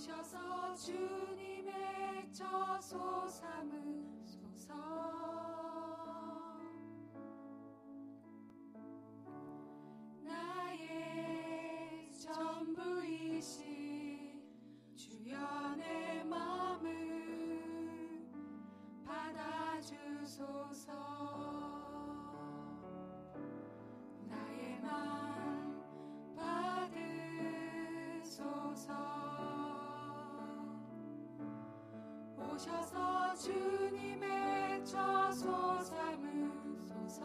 오셔서 주님의 저소 삼은 오셔서 주님의 저소 삼으소서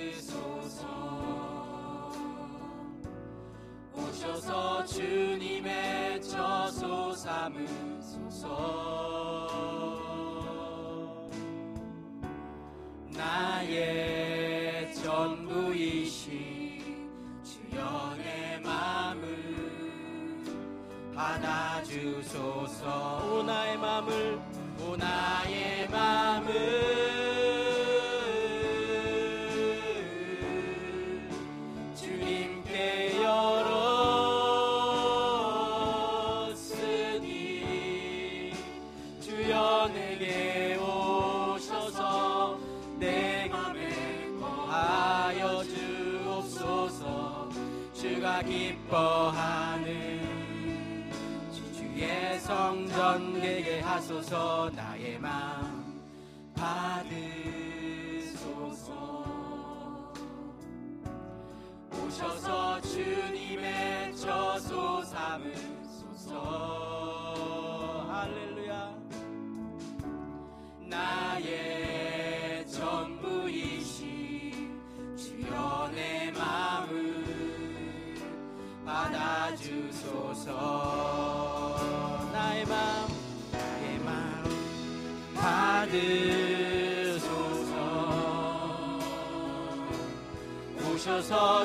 주님의 저소 삼으소서. 나의 전부이신 주여 내 맘을 받아주소서. 오 나의 맘을 오 나의 맘을 ta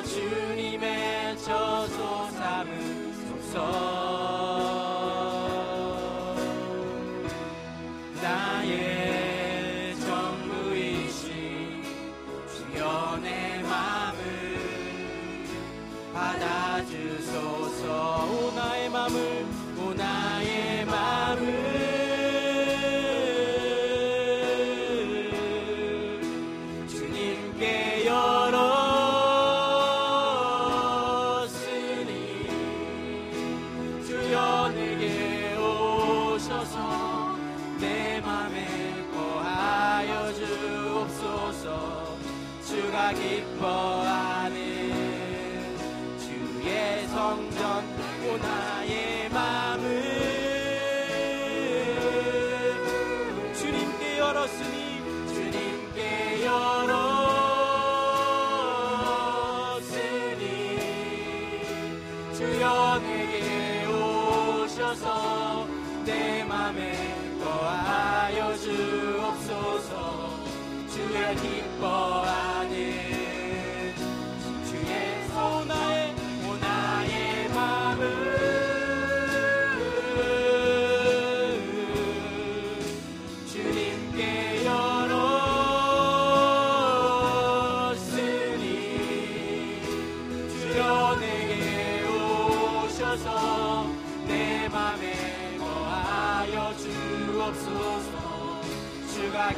주님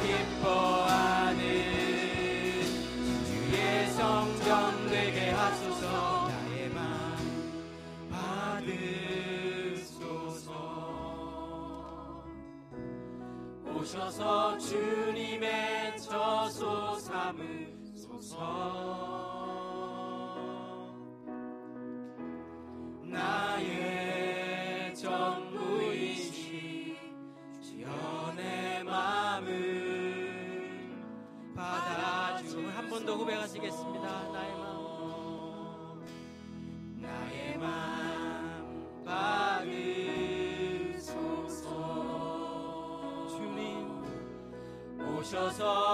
keep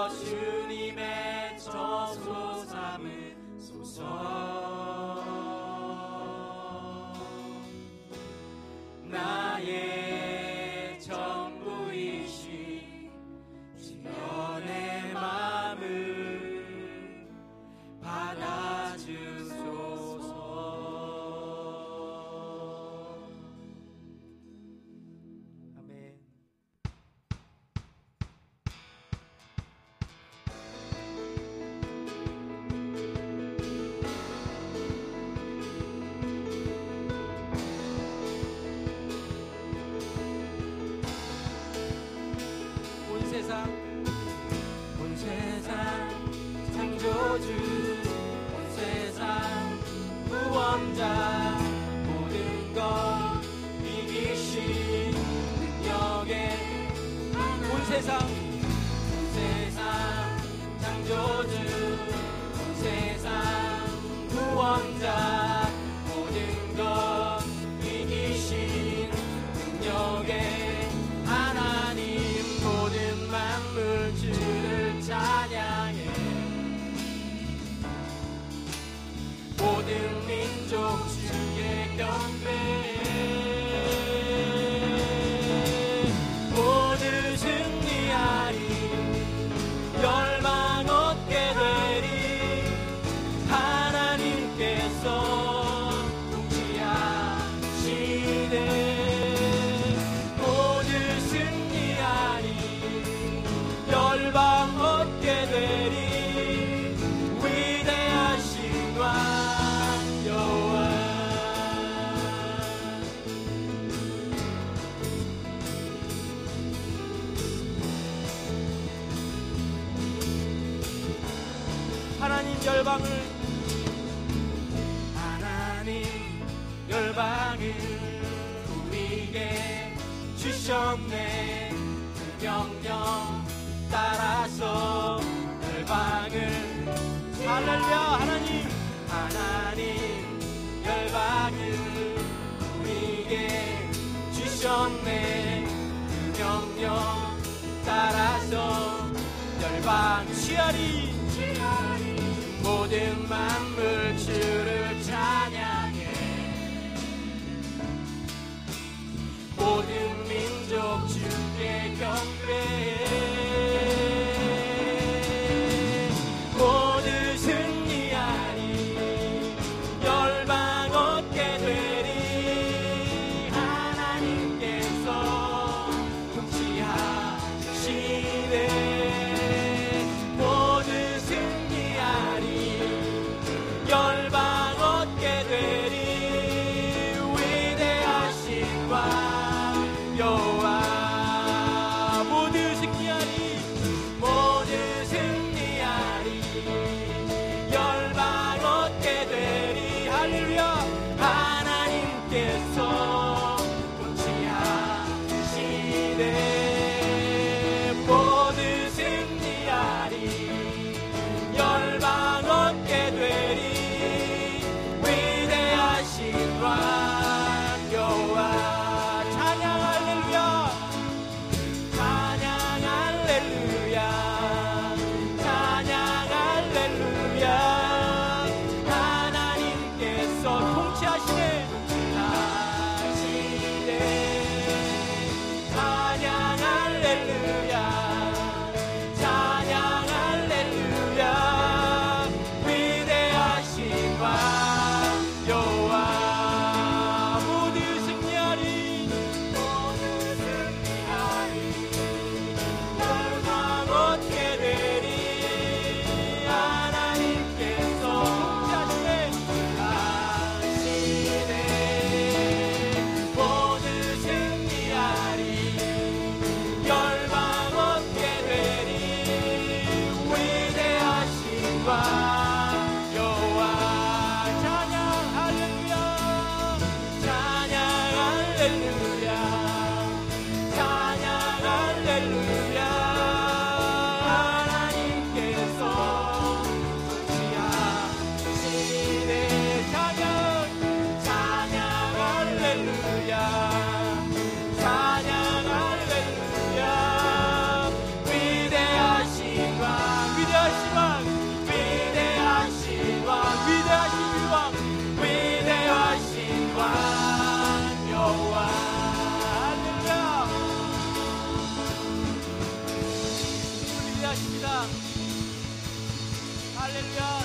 주님의 저소 삼으소서 온 세상 구원자 모든 것 이기신 온 세상 온 세상 창조 할렐루야.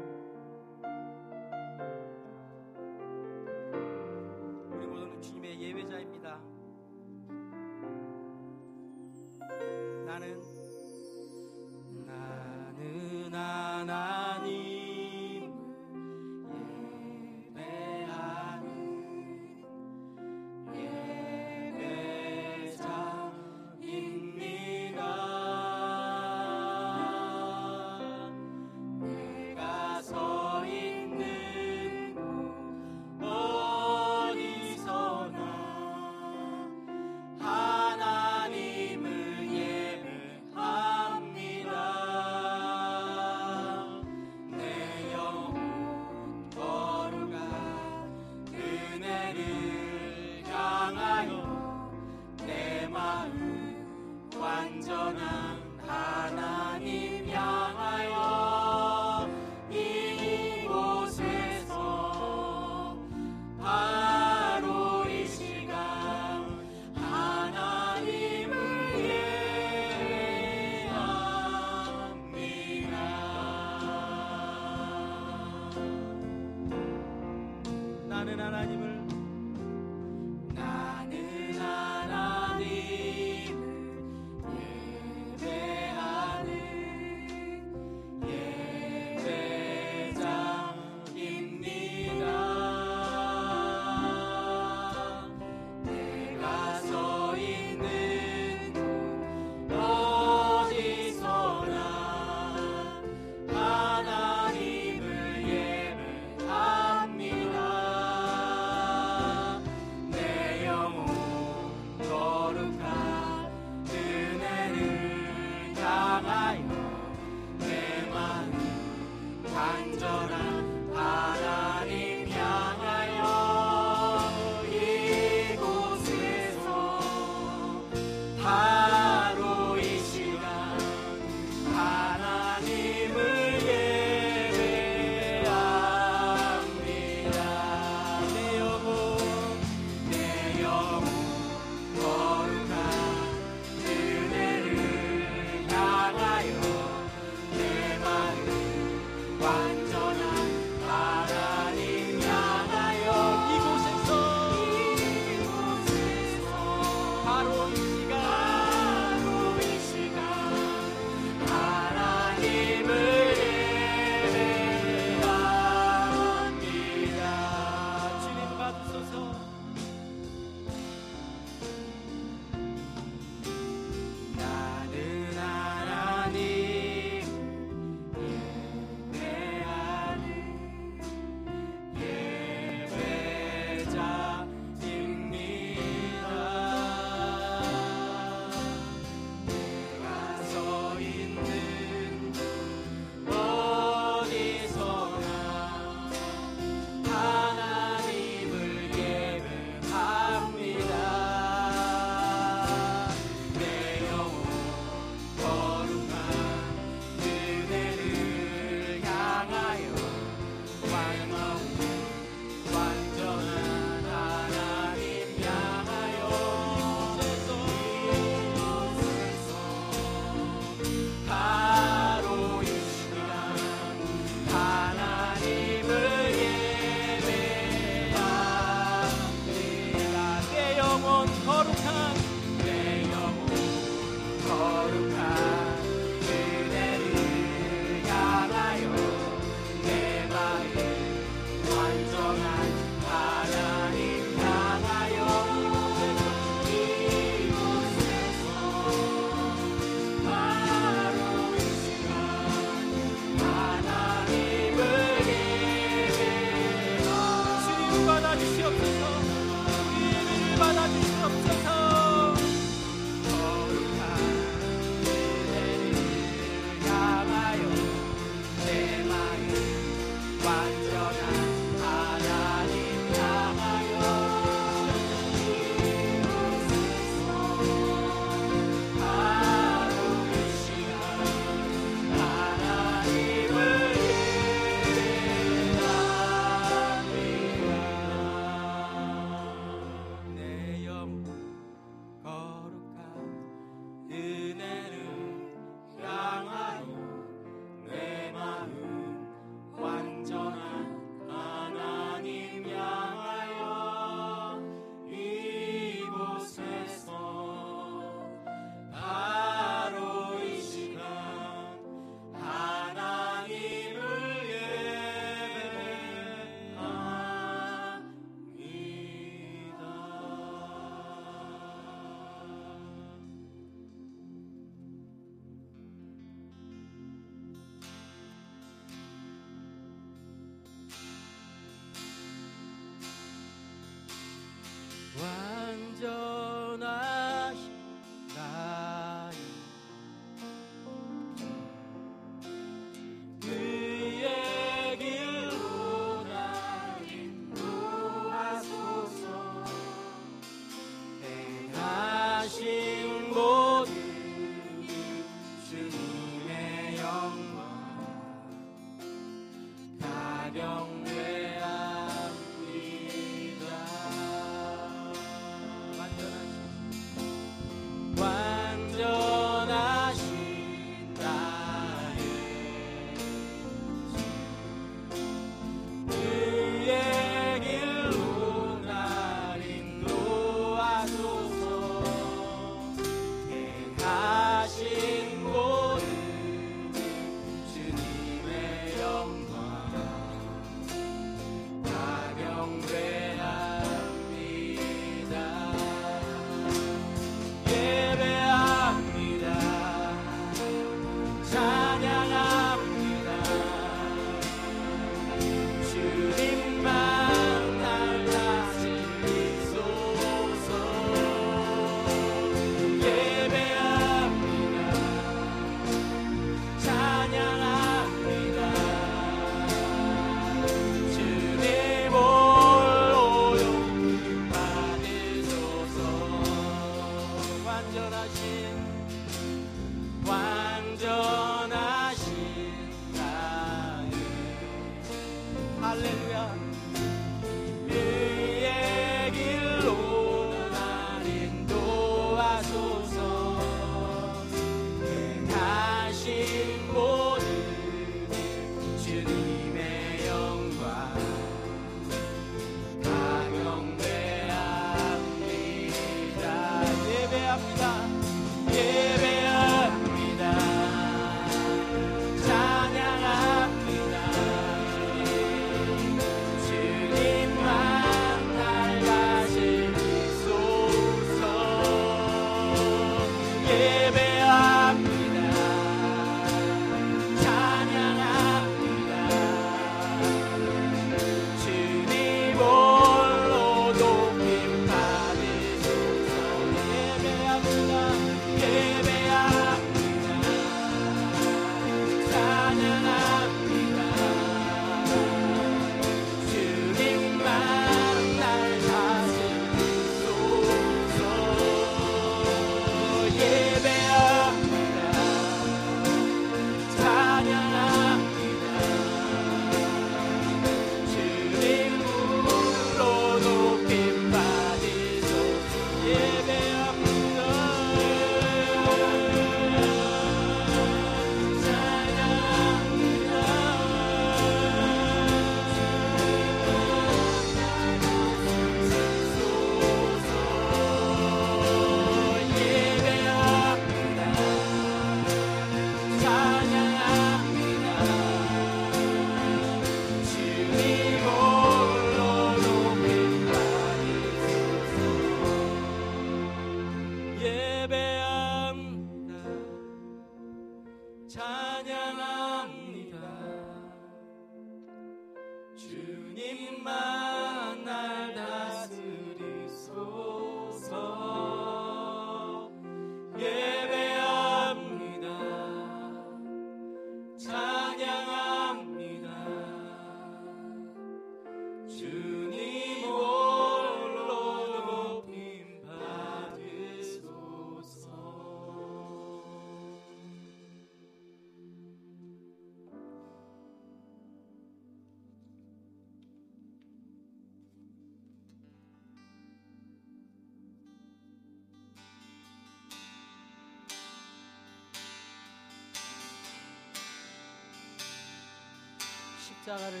십자가를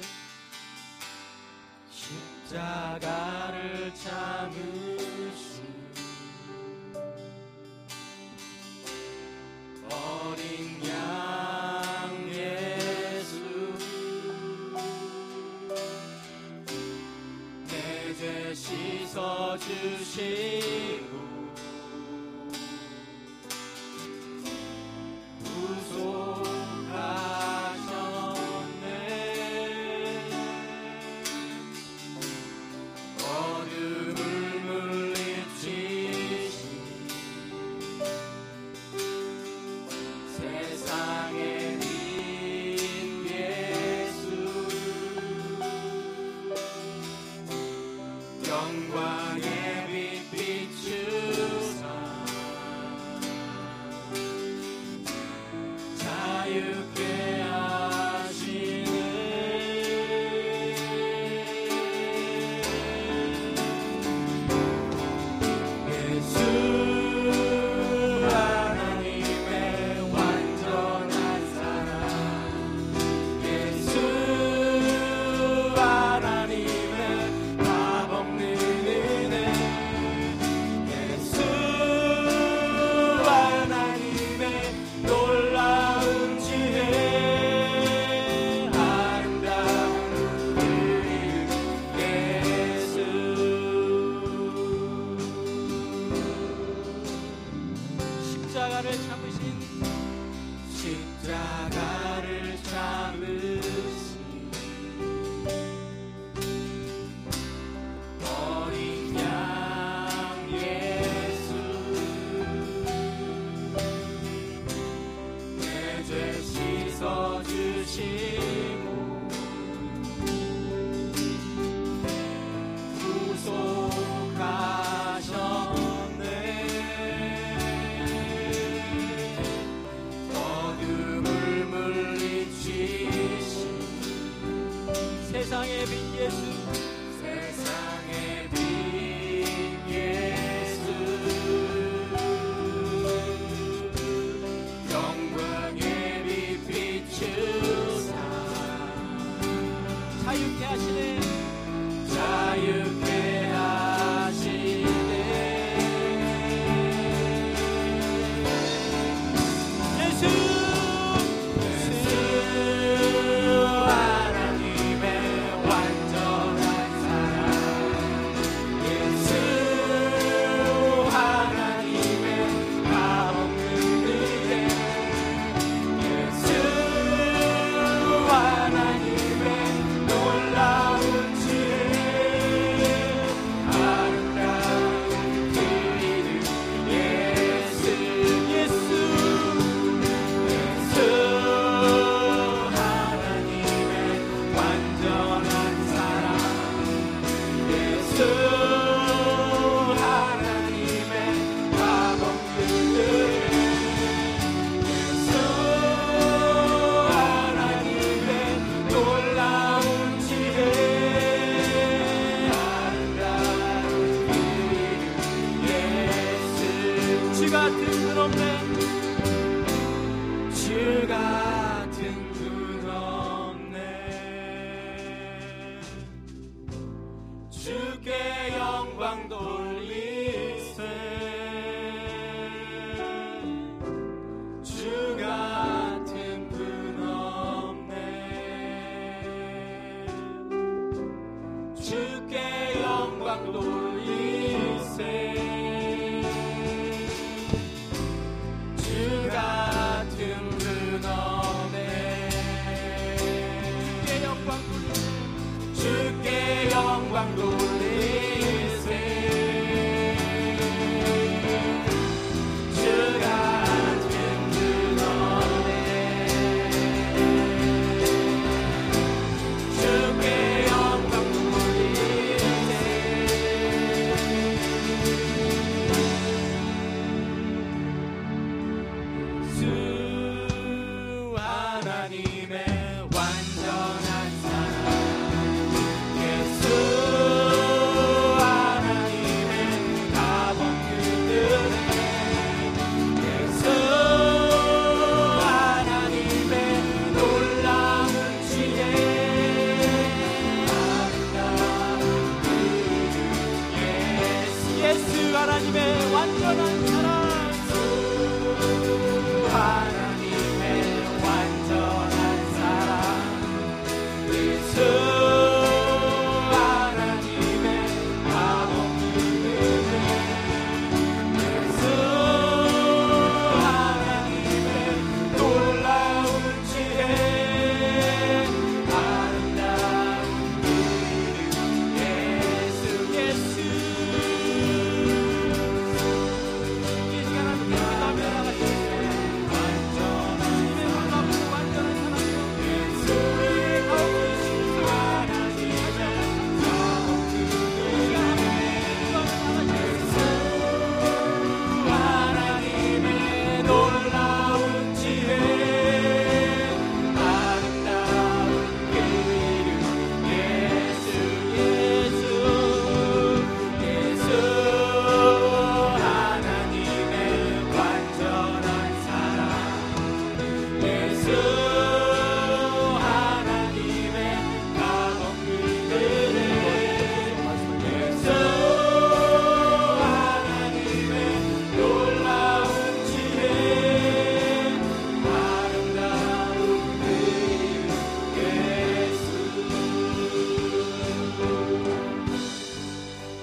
십자가를 참으신 어린 양 예수 내 죄 씻어 주시